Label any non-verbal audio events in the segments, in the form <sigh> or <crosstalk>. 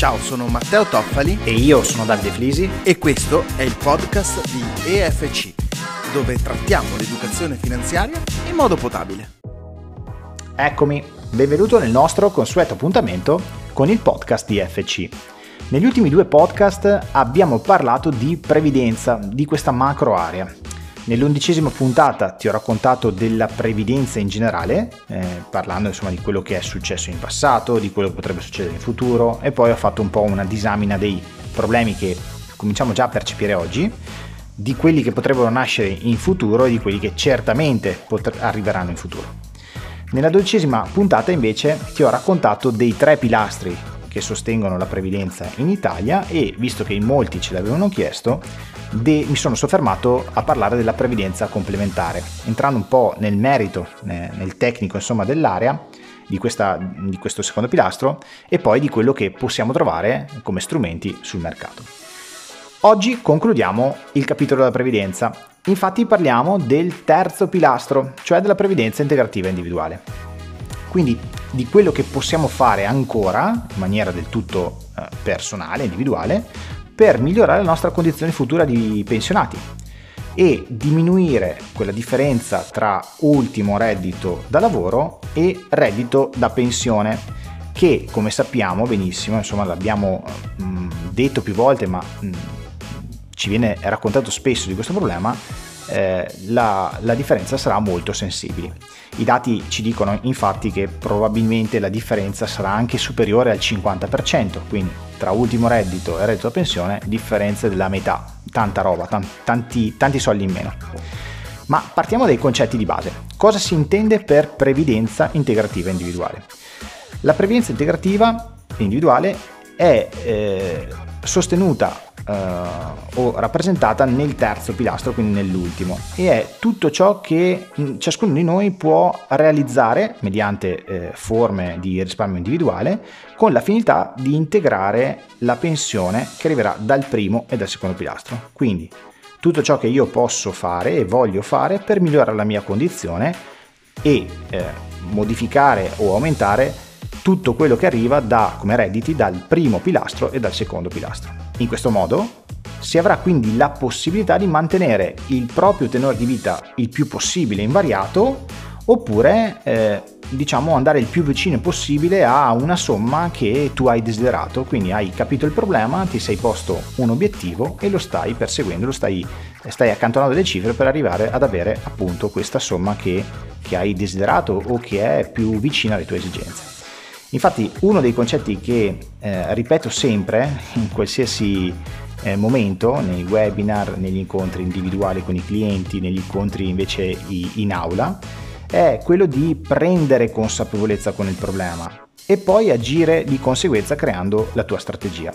Ciao, sono Matteo Toffali e io sono Davide Flisi e questo è il podcast di EFC, dove trattiamo l'educazione finanziaria in modo potabile. Eccomi, benvenuto nel nostro consueto appuntamento con il podcast di EFC. Negli ultimi due podcast abbiamo parlato di previdenza, di questa macro area Nell'undicesima puntata ti ho raccontato della previdenza in generale, eh, parlando insomma di quello che è successo in passato, di quello che potrebbe succedere in futuro e poi ho fatto un po' una disamina dei problemi che cominciamo già a percepire oggi, di quelli che potrebbero nascere in futuro e di quelli che certamente potre- arriveranno in futuro. Nella dodicesima puntata invece ti ho raccontato dei tre pilastri che sostengono la previdenza in Italia e visto che in molti ce l'avevano chiesto, de- mi sono soffermato a parlare della previdenza complementare, entrando un po' nel merito, nel tecnico insomma dell'area di, questa, di questo secondo pilastro e poi di quello che possiamo trovare come strumenti sul mercato. Oggi concludiamo il capitolo della previdenza, infatti parliamo del terzo pilastro, cioè della previdenza integrativa individuale. Quindi di quello che possiamo fare ancora in maniera del tutto eh, personale, individuale, per migliorare la nostra condizione futura di pensionati e diminuire quella differenza tra ultimo reddito da lavoro e reddito da pensione che come sappiamo benissimo, insomma l'abbiamo mh, mm, detto più volte ma mh, mm, ci viene raccontato spesso di questo problema, eh, la, la differenza sarà molto sensibile. I dati ci dicono infatti che probabilmente la differenza sarà anche superiore al 50%, quindi tra ultimo reddito e reddito pensione differenze della metà, tanta roba, tanti, tanti soldi in meno. Ma partiamo dai concetti di base. Cosa si intende per previdenza integrativa individuale? La previdenza integrativa individuale è eh, sostenuta o rappresentata nel terzo pilastro, quindi nell'ultimo, e è tutto ciò che mm, ciascuno di noi può realizzare mediante eh, forme di risparmio individuale con la finalità di integrare la pensione che arriverà dal primo e dal secondo pilastro. Quindi tutto ciò che io posso fare e voglio fare per migliorare la mia condizione e eh, modificare o aumentare tutto quello che arriva da, come redditi dal primo pilastro e dal secondo pilastro. In questo modo si avrà quindi la possibilità di mantenere il proprio tenore di vita il più possibile invariato oppure eh, diciamo andare il più vicino possibile a una somma che tu hai desiderato. Quindi hai capito il problema ti sei posto un obiettivo e lo stai perseguendo lo stai, stai accantonando delle cifre per arrivare ad avere appunto questa somma che, che hai desiderato o che è più vicina alle tue esigenze Infatti uno dei concetti che eh, ripeto sempre in qualsiasi eh, momento, nei webinar, negli incontri individuali con i clienti, negli incontri invece in aula, è quello di prendere consapevolezza con il problema e poi agire di conseguenza creando la tua strategia.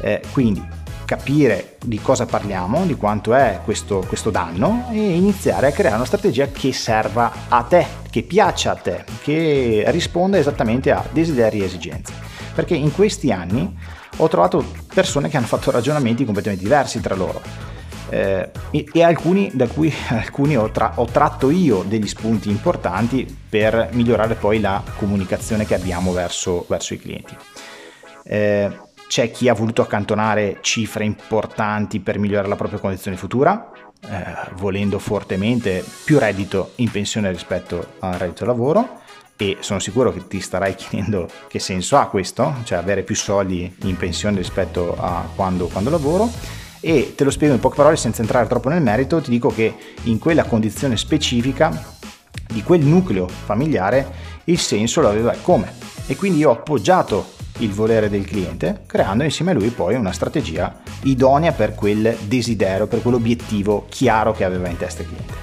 Eh, quindi capire di cosa parliamo, di quanto è questo, questo danno e iniziare a creare una strategia che serva a te, che piaccia a te, che risponda esattamente a desideri e esigenze. Perché in questi anni ho trovato persone che hanno fatto ragionamenti completamente diversi tra loro. Eh, e, e, alcuni da cui <laughs> alcuni ho, tra, ho, tratto io degli spunti importanti per migliorare poi la comunicazione che abbiamo verso, verso i clienti. Eh, c'è chi ha voluto accantonare cifre importanti per migliorare la propria condizione futura, eh, volendo fortemente più reddito in pensione rispetto al reddito lavoro e sono sicuro che ti starai <laughs> chiedendo che senso ha questo, cioè avere più soldi in pensione rispetto a quando, quando lavoro. E te lo spiego in poche parole senza entrare troppo nel merito, ti dico che in quella condizione specifica di quel nucleo familiare il senso lo aveva come. E quindi io ho appoggiato il volere del cliente, creando insieme a lui poi una strategia idonea per quel desiderio, per quell'obiettivo chiaro che aveva in testa il cliente.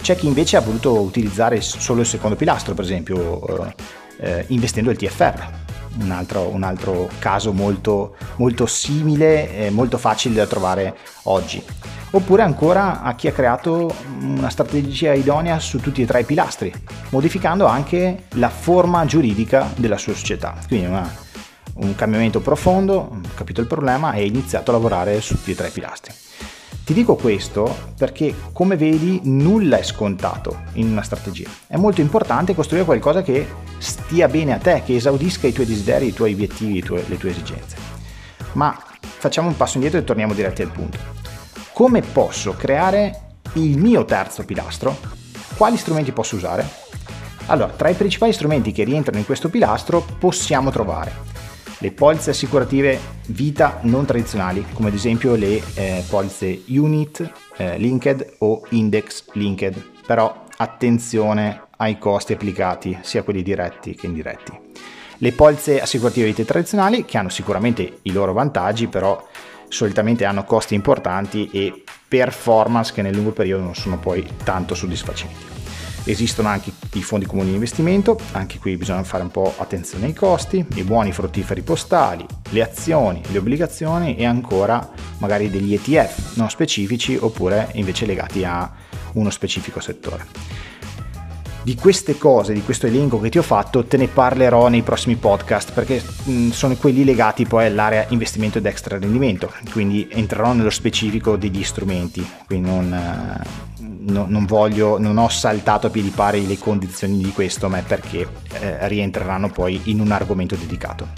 C'è chi invece ha voluto utilizzare solo il secondo pilastro, per esempio eh, investendo il TFR, un altro, un altro caso molto, molto simile e molto facile da trovare oggi. Oppure ancora a chi ha creato una strategia idonea su tutti e tre i pilastri, modificando anche la forma giuridica della sua società. Quindi una un cambiamento profondo, ho capito il problema e ho iniziato a lavorare su tutti e tre i pilastri. Ti dico questo perché, come vedi, nulla è scontato in una strategia. È molto importante costruire qualcosa che stia bene a te, che esaudisca i tuoi desideri, i tuoi obiettivi, le tue esigenze. Ma facciamo un passo indietro e torniamo diretti al punto. Come posso creare il mio terzo pilastro? Quali strumenti posso usare? Allora, tra i principali strumenti che rientrano in questo pilastro possiamo trovare le polizze assicurative vita non tradizionali, come ad esempio le eh, polizze Unit eh, Linked o Index Linked, però attenzione ai costi applicati, sia quelli diretti che indiretti. Le polizze assicurative vita tradizionali, che hanno sicuramente i loro vantaggi, però solitamente hanno costi importanti e performance che nel lungo periodo non sono poi tanto soddisfacenti. Esistono anche i fondi comuni di investimento, anche qui bisogna fare un po' attenzione ai costi, i buoni fruttiferi postali, le azioni, le obbligazioni e ancora magari degli ETF non specifici oppure invece legati a uno specifico settore. Di queste cose, di questo elenco che ti ho fatto, te ne parlerò nei prossimi podcast perché sono quelli legati poi all'area investimento ed extra rendimento, quindi entrerò nello specifico degli strumenti, quindi non, eh, no, non, voglio, non ho saltato a piedi pari le condizioni di questo, ma è perché eh, rientreranno poi in un argomento dedicato.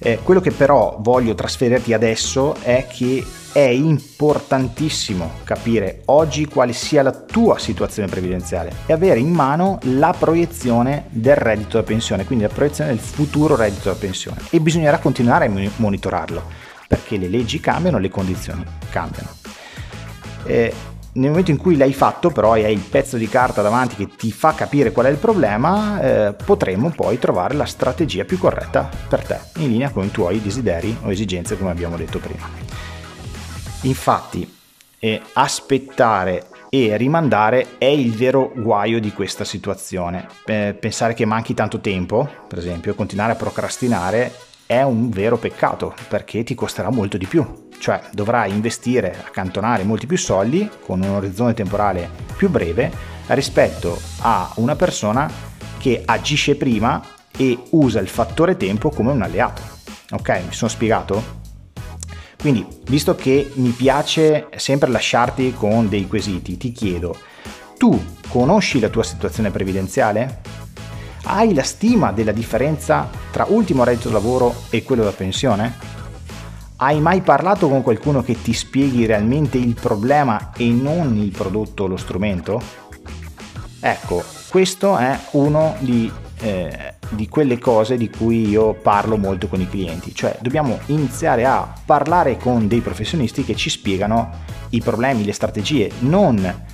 Eh, quello che però voglio trasferirti adesso è che è importantissimo capire oggi quale sia la tua situazione previdenziale e avere in mano la proiezione del reddito da pensione, quindi la proiezione del futuro reddito da pensione. E bisognerà continuare a monitorarlo perché le leggi cambiano, le condizioni cambiano. Eh, nel momento in cui l'hai fatto, però, e hai il pezzo di carta davanti che ti fa capire qual è il problema, eh, potremo poi trovare la strategia più corretta per te, in linea con i tuoi desideri o esigenze, come abbiamo detto prima. Infatti, eh, aspettare e rimandare è il vero guaio di questa situazione. Eh, pensare che manchi tanto tempo, per esempio, continuare a procrastinare è un vero peccato perché ti costerà molto di più cioè dovrai investire, accantonare molti più soldi con un orizzonte temporale più breve rispetto a una persona che agisce prima e usa il fattore tempo come un alleato. Ok, mi sono spiegato? Quindi, visto che mi piace sempre lasciarti con dei quesiti, ti chiedo, tu conosci la tua situazione previdenziale? Hai la stima della differenza tra ultimo reddito lavoro e quello da pensione? Hai mai parlato con qualcuno che ti spieghi realmente il problema e non il prodotto o lo strumento? Ecco, questo è uno di, eh, di, quelle cose di cui io parlo molto con i clienti, cioè dobbiamo iniziare a parlare con dei professionisti che ci spiegano i problemi, le strategie, non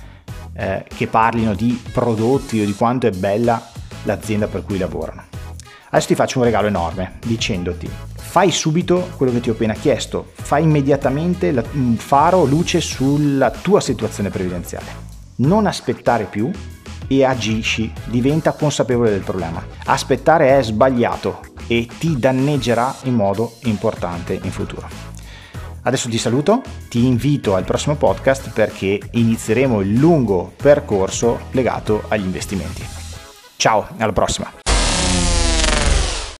eh, che parlino di prodotti o di quanto è bella l'azienda per cui lavorano. Adesso ti faccio un regalo enorme dicendoti fai subito quello che ti ho appena chiesto, fai immediatamente un faro luce sulla tua situazione previdenziale. Non aspettare più e agisci, diventa consapevole del problema. Aspettare è sbagliato e ti danneggerà in modo importante in futuro. Adesso ti saluto, ti invito al prossimo podcast perché inizieremo il lungo percorso legato agli investimenti. Ciao, alla prossima!